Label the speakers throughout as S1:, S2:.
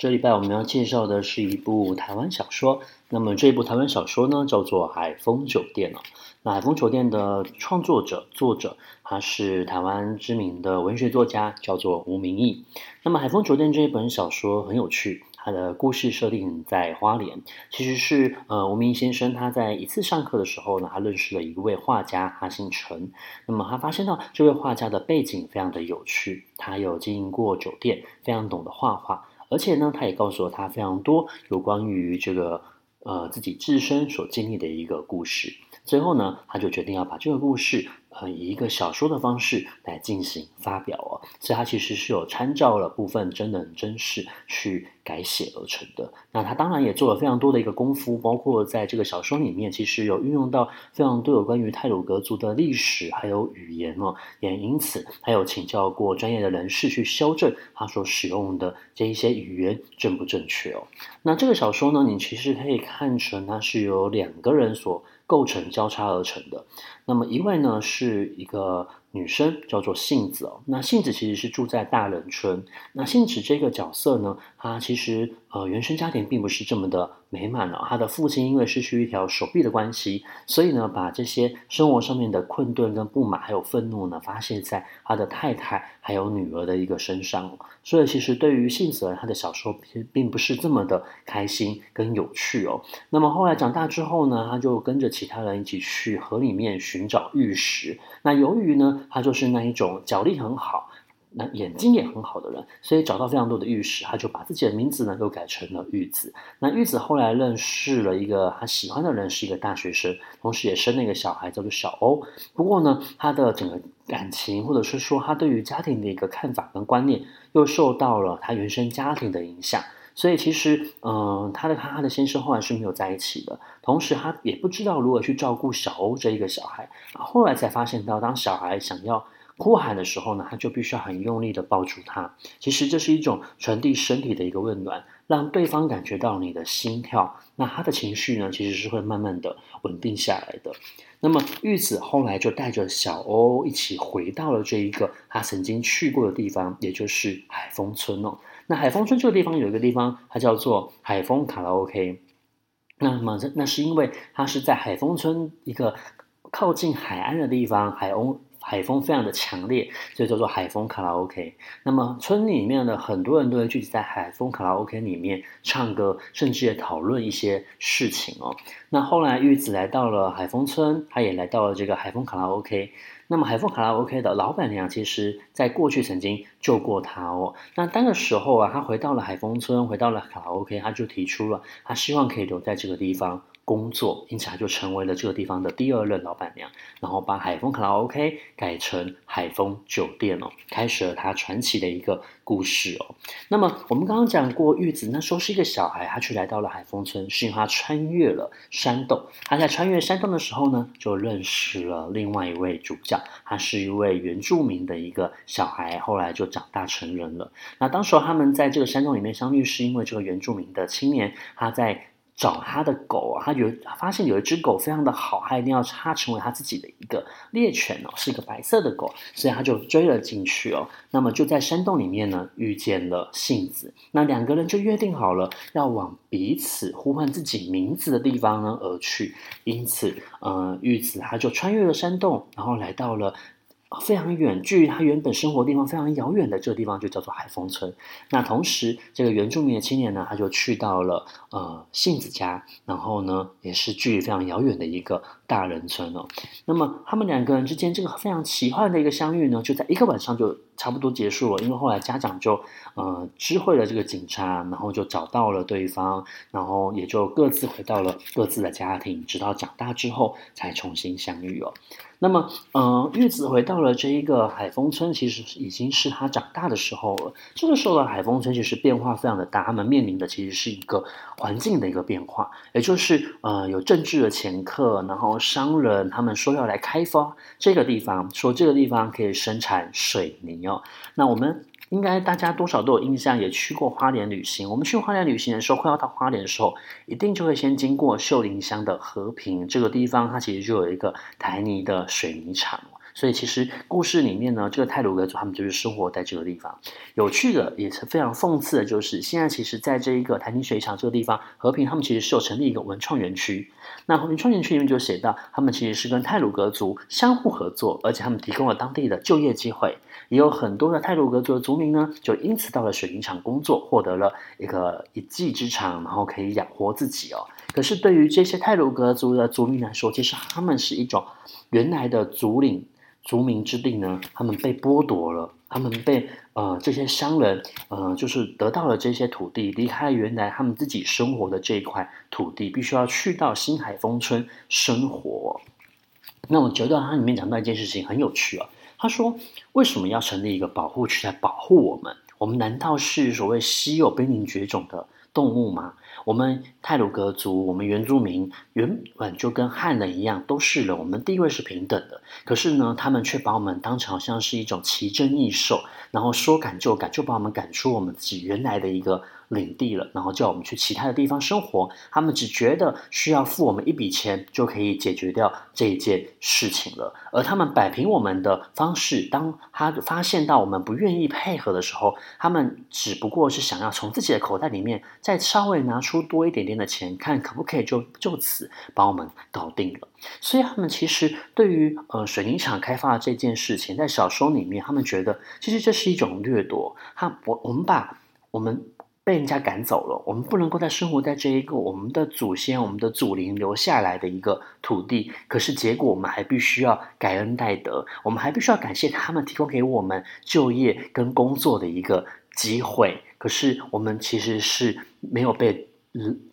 S1: 这礼拜我们要介绍的是一部台湾小说。那么这部台湾小说呢，叫做《海丰酒店》哦。那《海丰酒店》的创作者、作者，他是台湾知名的文学作家，叫做吴明益。那么《海丰酒店》这一本小说很有趣，它的故事设定在花莲，其实是呃吴明益先生他在一次上课的时候呢，他认识了一位画家，他姓陈。那么他发现到这位画家的背景非常的有趣，他有经营过酒店，非常懂得画画。而且呢，他也告诉了他非常多有关于这个呃自己自身所经历的一个故事。最后呢，他就决定要把这个故事，呃，以一个小说的方式来进行发表哦。所以，他其实是有参照了部分真人真事去改写而成的。那他当然也做了非常多的一个功夫，包括在这个小说里面，其实有运用到非常多有关于泰鲁格族的历史还有语言哦。也因此，他有请教过专业的人士去修正他所使用的这一些语言正不正确哦。那这个小说呢，你其实可以看成它是由两个人所构成交叉而成的，那么一位呢是一个女生，叫做杏子哦。那杏子其实是住在大人村。那杏子这个角色呢，她其实呃原生家庭并不是这么的美满哦。他的父亲因为失去一条手臂的关系，所以呢把这些生活上面的困顿跟不满还有愤怒呢发泄在他的太太还有女儿的一个身上。所以其实对于杏子，他的小时候并并不是这么的开心跟有趣哦。那么后来长大之后呢，他就跟着其他人一起去河里面寻找玉石。那由于呢，他就是那一种脚力很好，那眼睛也很好的人，所以找到非常多的玉石，他就把自己的名字呢又改成了玉子。那玉子后来认识了一个他喜欢的人，是一个大学生，同时也生了一个小孩叫做小欧。不过呢，他的整个感情，或者是说他对于家庭的一个看法跟观念，又受到了他原生家庭的影响。所以其实，嗯，他的他的先生后来是没有在一起的。同时，他也不知道如何去照顾小欧这一个小孩。后来才发现到，当小孩想要哭喊的时候呢，他就必须要很用力的抱住他。其实这是一种传递身体的一个温暖，让对方感觉到你的心跳。那他的情绪呢，其实是会慢慢的稳定下来的。那么玉子后来就带着小欧一起回到了这一个他曾经去过的地方，也就是海丰村哦。那海丰村这个地方有一个地方，它叫做海丰卡拉 OK。那么这那是因为它是在海丰村一个靠近海岸的地方，海鸥海风非常的强烈，所以叫做海风卡拉 OK。那么村里面的很多人都会聚集在海风卡拉 OK 里面唱歌，甚至也讨论一些事情哦。那后来玉子来到了海风村，他也来到了这个海风卡拉 OK。那么海风卡拉 OK 的老板娘，其实在过去曾经救过他哦。那当个时候啊，他回到了海丰村，回到了卡拉 OK，他就提出了他希望可以留在这个地方工作，因此他就成为了这个地方的第二任老板娘，然后把海丰卡拉 OK 改成海丰酒店哦，开始了他传奇的一个故事哦。那么我们刚刚讲过，玉子那时候是一个小孩，他却来到了海丰村，是因为他穿越了山洞。他在穿越山洞的时候呢，就认识了另外一位主角，他是一位原住民的一个小孩，后来就长大成人了。那当时他们在这个山洞里面相遇，是因为这个原住民的青年他在。找他的狗啊，他有发现有一只狗非常的好，他一定要它成为他自己的一个猎犬哦，是一个白色的狗，所以他就追了进去哦。那么就在山洞里面呢，遇见了杏子，那两个人就约定好了要往彼此呼唤自己名字的地方呢而去。因此，呃，玉子他就穿越了山洞，然后来到了。非常远，距离他原本生活地方非常遥远的这个地方就叫做海丰村。那同时，这个原住民的青年呢，他就去到了呃杏子家，然后呢，也是距离非常遥远的一个大人村哦。那么他们两个人之间这个非常奇幻的一个相遇呢，就在一个晚上就差不多结束了。因为后来家长就呃知会了这个警察，然后就找到了对方，然后也就各自回到了各自的家庭，直到长大之后才重新相遇哦。那么，呃，玉子回到了这一个海丰村，其实已经是他长大的时候了。这个时候的海丰村其实变化非常的大，他们面临的其实是一个环境的一个变化，也就是呃有政治的前科，然后商人他们说要来开发这个地方，说这个地方可以生产水泥哦。那我们。应该大家多少都有印象，也去过花莲旅行。我们去花莲旅行的时候，快要到花莲的时候，一定就会先经过秀林乡的和平这个地方，它其实就有一个台泥的水泥厂。所以其实故事里面呢，这个泰鲁格族他们就是生活在这个地方。有趣的也是非常讽刺的，就是现在其实在这一个台泥水厂这个地方，和平他们其实是有成立一个文创园区。那文创园区里面就写到，他们其实是跟泰鲁格族相互合作，而且他们提供了当地的就业机会。也有很多的泰鲁格族的族民呢，就因此到了水泥厂工作，获得了一个一技之长，然后可以养活自己哦。可是对于这些泰鲁格族的族民来说，其实他们是一种原来的族领族民之地呢，他们被剥夺了，他们被呃这些商人呃就是得到了这些土地，离开原来他们自己生活的这一块土地，必须要去到新海丰村生活。那我觉得它里面讲到一件事情很有趣啊。他说：“为什么要成立一个保护区来保护我们？我们难道是所谓稀有濒临绝种的动物吗？我们泰鲁格族，我们原住民原本就跟汉人一样，都是人，我们地位是平等的。可是呢，他们却把我们当成好像是一种奇珍异兽，然后说赶就赶，就把我们赶出我们自己原来的一个。”领地了，然后叫我们去其他的地方生活。他们只觉得需要付我们一笔钱就可以解决掉这一件事情了。而他们摆平我们的方式，当他发现到我们不愿意配合的时候，他们只不过是想要从自己的口袋里面再稍微拿出多一点点的钱，看可不可以就就此把我们搞定了。所以他们其实对于呃水泥厂开发的这件事情，在小说里面，他们觉得其实这是一种掠夺。他我我们把我们。被人家赶走了，我们不能够再生活在这一个我们的祖先、我们的祖灵留下来的一个土地。可是结果，我们还必须要感恩戴德，我们还必须要感谢他们提供给我们就业跟工作的一个机会。可是我们其实是没有被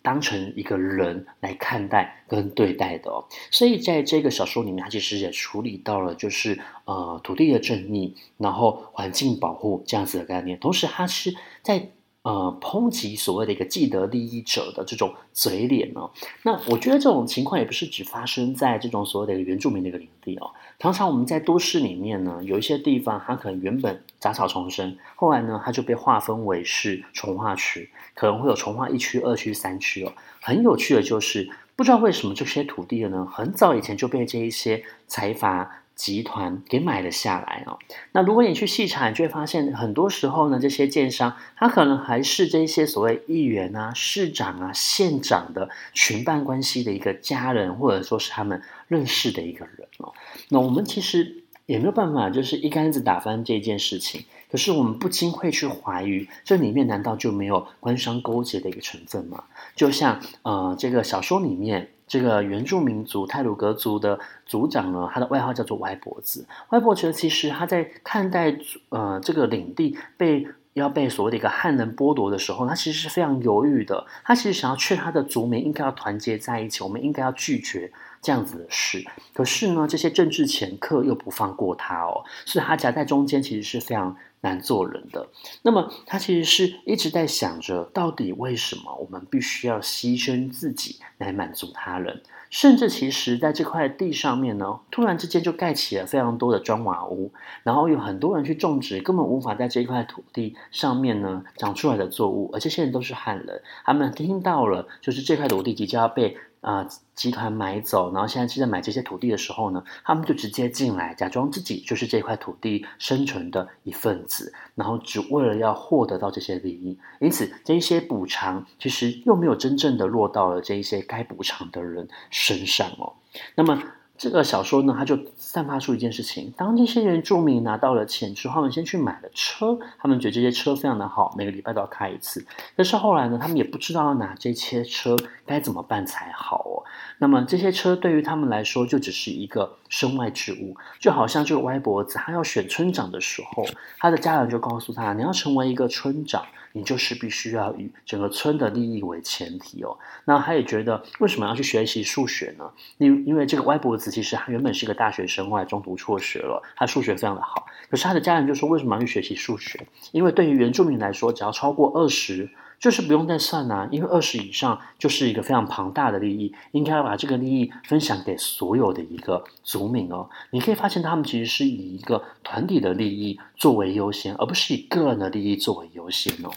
S1: 当成一个人来看待跟对待的哦。所以在这个小说里面，它其实也处理到了就是呃土地的正义，然后环境保护这样子的概念。同时，它是在。呃，抨击所谓的一个既得利益者的这种嘴脸呢、哦？那我觉得这种情况也不是只发生在这种所谓的原住民的一个领地哦。常常我们在都市里面呢，有一些地方它可能原本杂草丛生，后来呢，它就被划分为是重化区，可能会有重化一区、二区、三区哦。很有趣的就是，不知道为什么这些土地呢，很早以前就被这一些财阀。集团给买了下来哦，那如果你去细查，你就会发现，很多时候呢，这些建商他可能还是这些所谓议员啊、市长啊、县长的裙办关系的一个家人，或者说是他们认识的一个人哦。那我们其实也没有办法，就是一竿子打翻这件事情。可是我们不禁会去怀疑，这里面难道就没有官商勾结的一个成分吗？就像呃，这个小说里面。这个原住民族泰鲁格族的族长呢，他的外号叫做歪脖子。歪脖子其实他在看待呃这个领地被要被所谓的一个汉人剥夺的时候，他其实是非常犹豫的。他其实想要劝他的族民应该要团结在一起，我们应该要拒绝这样子的事。可是呢，这些政治掮客又不放过他哦，所以他夹在中间，其实是非常。难做人的，那么他其实是一直在想着，到底为什么我们必须要牺牲自己来满足他人？甚至其实在这块地上面呢，突然之间就盖起了非常多的砖瓦屋，然后有很多人去种植，根本无法在这一块土地上面呢长出来的作物，而这些人都是汉人，他们听到了就是这块土地即将要被。啊、集团买走，然后现在是在买这些土地的时候呢，他们就直接进来，假装自己就是这块土地生存的一份子，然后只为了要获得到这些利益，因此这一些补偿其实又没有真正的落到了这一些该补偿的人身上哦。那么。这个小说呢，它就散发出一件事情：当这些原住民拿到了钱之后，他们先去买了车，他们觉得这些车非常的好，每个礼拜都要开一次。但是后来呢，他们也不知道拿这些车该怎么办才好哦。那么这些车对于他们来说，就只是一个身外之物，就好像这个歪脖子，他要选村长的时候，他的家人就告诉他：你要成为一个村长。你就是必须要以整个村的利益为前提哦。那他也觉得，为什么要去学习数学呢？因因为这个歪脖子其实他原本是一个大学生，后来中途辍学了，他数学非常的好。可是他的家人就说，为什么要去学习数学？因为对于原住民来说，只要超过二十。就是不用再算啊，因为二十以上就是一个非常庞大的利益，应该要把这个利益分享给所有的一个族民哦。你可以发现，他们其实是以一个团体的利益作为优先，而不是以个人的利益作为优先哦。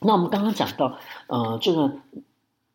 S1: 那我们刚刚讲到，呃，这个。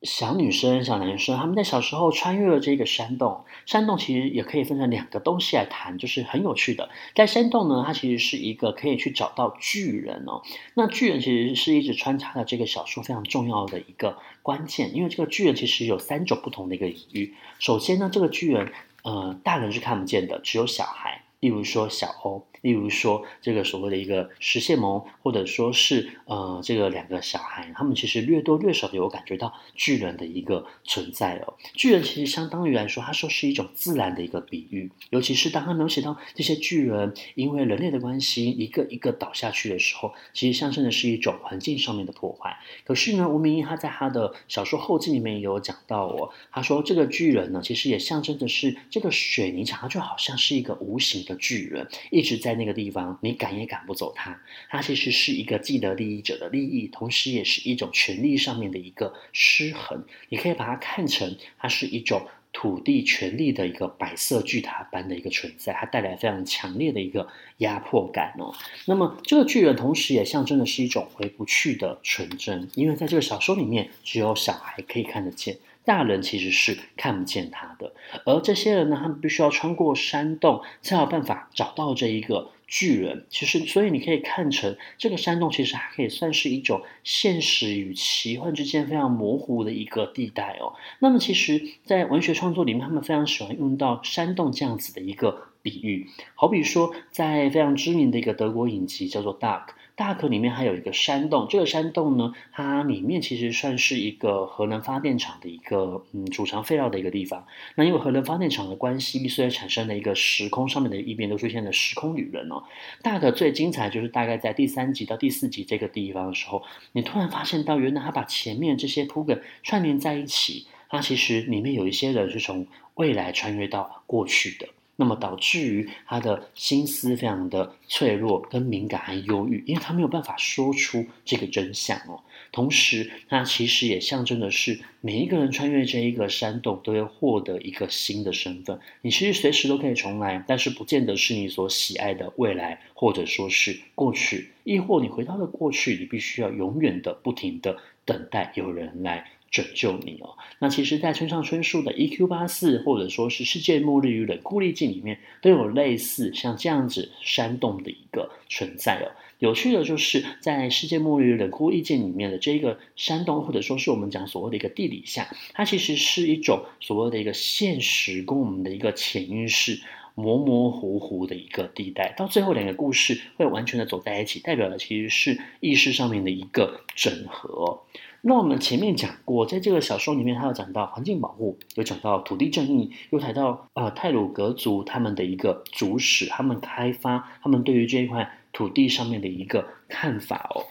S1: 小女生、小男生，他们在小时候穿越了这个山洞。山洞其实也可以分成两个东西来谈，就是很有趣的。在山洞呢，它其实是一个可以去找到巨人哦。那巨人其实是一直穿插了这个小说非常重要的一个关键，因为这个巨人其实有三种不同的一个隐喻。首先呢，这个巨人，呃，大人是看不见的，只有小孩。例如说小欧，例如说这个所谓的一个食蟹獴，或者说是呃这个两个小孩，他们其实略多略少的有感觉到巨人的一个存在哦。巨人其实相当于来说，他说是一种自然的一个比喻，尤其是当他描写到这些巨人因为人类的关系一个一个倒下去的时候，其实象征的是一种环境上面的破坏。可是呢，吴明益他在他的小说后记里面也有讲到哦，他说这个巨人呢，其实也象征的是这个水泥墙，它就好像是一个无形的。巨人一直在在那个地方，你赶也赶不走他。他其实是一个既得利益者的利益，同时也是一种权力上面的一个失衡。你可以把它看成，它是一种土地权力的一个白色巨塔般的一个存在，它带来非常强烈的一个压迫感哦。那么这个巨人同时也象征的是一种回不去的纯真，因为在这个小说里面，只有小孩可以看得见。大人其实是看不见他的，而这些人呢，他们必须要穿过山洞，才有办法找到这一个巨人。其实，所以你可以看成这个山洞其实还可以算是一种现实与奇幻之间非常模糊的一个地带哦。那么，其实，在文学创作里面，他们非常喜欢用到山洞这样子的一个比喻，好比说，在非常知名的一个德国影集叫做《Dark》。大壳里面还有一个山洞，这个山洞呢，它里面其实算是一个核能发电厂的一个嗯储藏废料的一个地方。那因为核能发电厂的关系，所以产生了一个时空上面的异变，都出现了时空旅人哦。大壳最精彩就是大概在第三集到第四集这个地方的时候，你突然发现到，原来他把前面这些铺梗串联在一起，它其实里面有一些人是从未来穿越到过去的。那么导致于他的心思非常的脆弱、跟敏感和忧郁，因为他没有办法说出这个真相哦。同时，它其实也象征的是每一个人穿越这一个山洞，都会获得一个新的身份。你其实随时都可以重来，但是不见得是你所喜爱的未来，或者说是过去。亦或你回到了过去，你必须要永远的、不停的等待有人来。拯救你哦！那其实，在村上春树的《E.Q. 八四》或者说是《世界末日与冷酷历境》里面，都有类似像这样子山洞的一个存在哦。有趣的就是，在《世界末日与冷酷意境》里面的这个山洞，或者说是我们讲所谓的一个地底下，它其实是一种所谓的一个现实跟我们的一个潜意识模模糊糊的一个地带。到最后，两个故事会完全的走在一起，代表的其实是意识上面的一个整合。那我们前面讲过，在这个小说里面，它有讲到环境保护，有讲到土地正义，又谈到呃泰鲁格族他们的一个主史，他们开发，他们对于这一块土地上面的一个看法哦。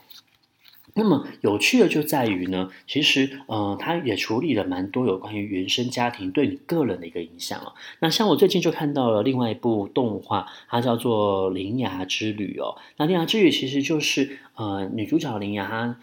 S1: 那么有趣的就在于呢，其实呃，他也处理了蛮多有关于原生家庭对你个人的一个影响哦。那像我最近就看到了另外一部动画，它叫做《铃芽之旅》哦。那《铃芽之旅》其实就是呃女主角铃芽。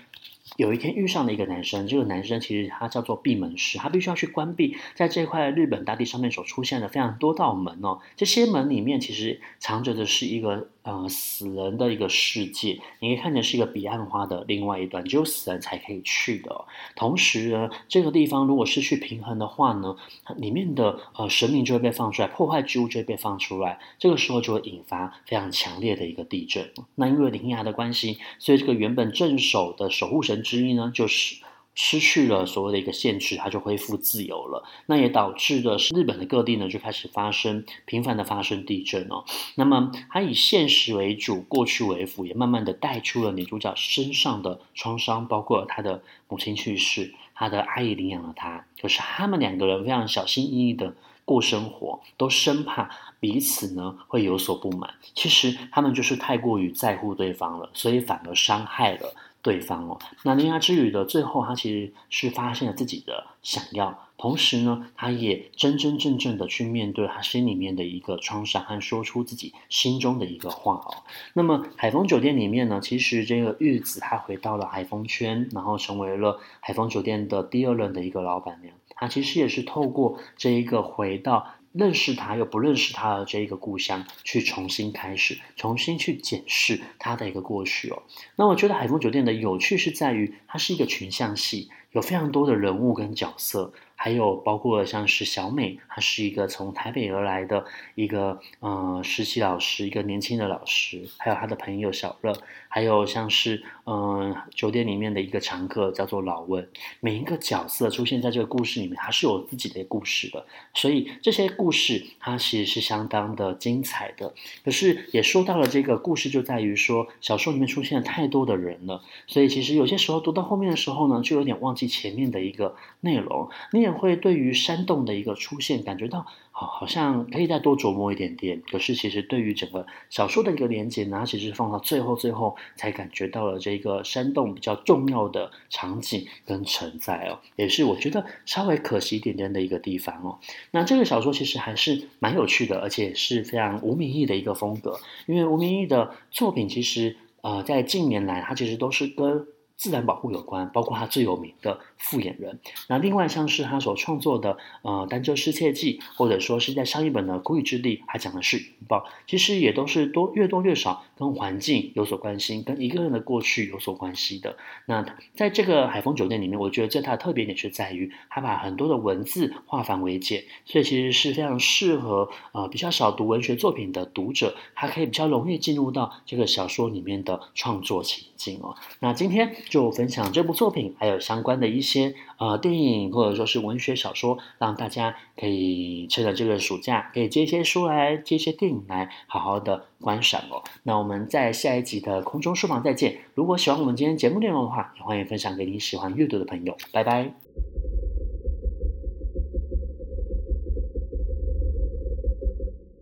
S1: 有一天遇上了一个男生，这个男生其实他叫做闭门师，他必须要去关闭在这块日本大地上面所出现的非常多道门哦。这些门里面其实藏着的是一个呃死人的一个世界，你可以看见是一个彼岸花的另外一端，只有死人才可以去的。同时呢，这个地方如果失去平衡的话呢，里面的呃神明就会被放出来，破坏之物就会被放出来，这个时候就会引发非常强烈的一个地震。那因为灵芽的关系，所以这个原本镇守的守护神。之一呢，就是失去了所谓的一个限制，它就恢复自由了。那也导致的是日本的各地呢，就开始发生频繁的发生地震哦。那么它以现实为主，过去为辅，也慢慢的带出了女主角身上的创伤，包括她的母亲去世，她的阿姨领养了她，可是他们两个人非常小心翼翼的过生活，都生怕彼此呢会有所不满。其实他们就是太过于在乎对方了，所以反而伤害了。对方哦。那铃芽之旅的最后，他其实是发现了自己的想要，同时呢，他也真真正正的去面对他心里面的一个创伤，和说出自己心中的一个话哦。那么海丰酒店里面呢，其实这个玉子她回到了海丰圈，然后成为了海丰酒店的第二任的一个老板娘。她其实也是透过这一个回到。认识他又不认识他的这一个故乡，去重新开始，重新去检视他的一个过去哦。那我觉得海丰酒店的有趣是在于，它是一个群像戏，有非常多的人物跟角色。还有包括像是小美，她是一个从台北而来的一个呃实习老师，一个年轻的老师，还有他的朋友小乐，还有像是嗯、酒店里面的一个常客叫做老温，每一个角色出现在这个故事里面，它是有自己的故事的，所以这些故事它其实是相当的精彩的。可是也说到了这个故事，就在于说小说里面出现了太多的人了，所以其实有些时候读到后面的时候呢，就有点忘记前面的一个内容，你也。会对于山洞的一个出现感觉到好，好像可以再多琢磨一点点。可是其实对于整个小说的一个连接呢，其实放到最后最后才感觉到了这个山洞比较重要的场景跟存在哦，也是我觉得稍微可惜一点点的一个地方哦。那这个小说其实还是蛮有趣的，而且是非常吴明义的一个风格。因为吴明义的作品其实呃在近年来，它其实都是跟自然保护有关，包括它最有名的《复眼人》。那另外像是他所创作的呃《单车失窃记》，或者说是在上一本的《孤屿之地》，还讲的是云豹，其实也都是多越多越少跟环境有所关心，跟一个人的过去有所关系的。那在这个海丰酒店里面，我觉得最大的特别点是在于，他把很多的文字化繁为简，所以其实是非常适合呃比较少读文学作品的读者，他可以比较容易进入到这个小说里面的创作情境哦。那今天。就分享这部作品，还有相关的一些些呃电影或者说是文学小说，让大家可以趁着这个暑假，可以借一些书来，借一些电影来，好好的观赏哦。那我们在下一集的空中书房再见。如果喜欢我们今天节目内容的话，也欢迎分享给你喜欢阅读的朋友。拜拜。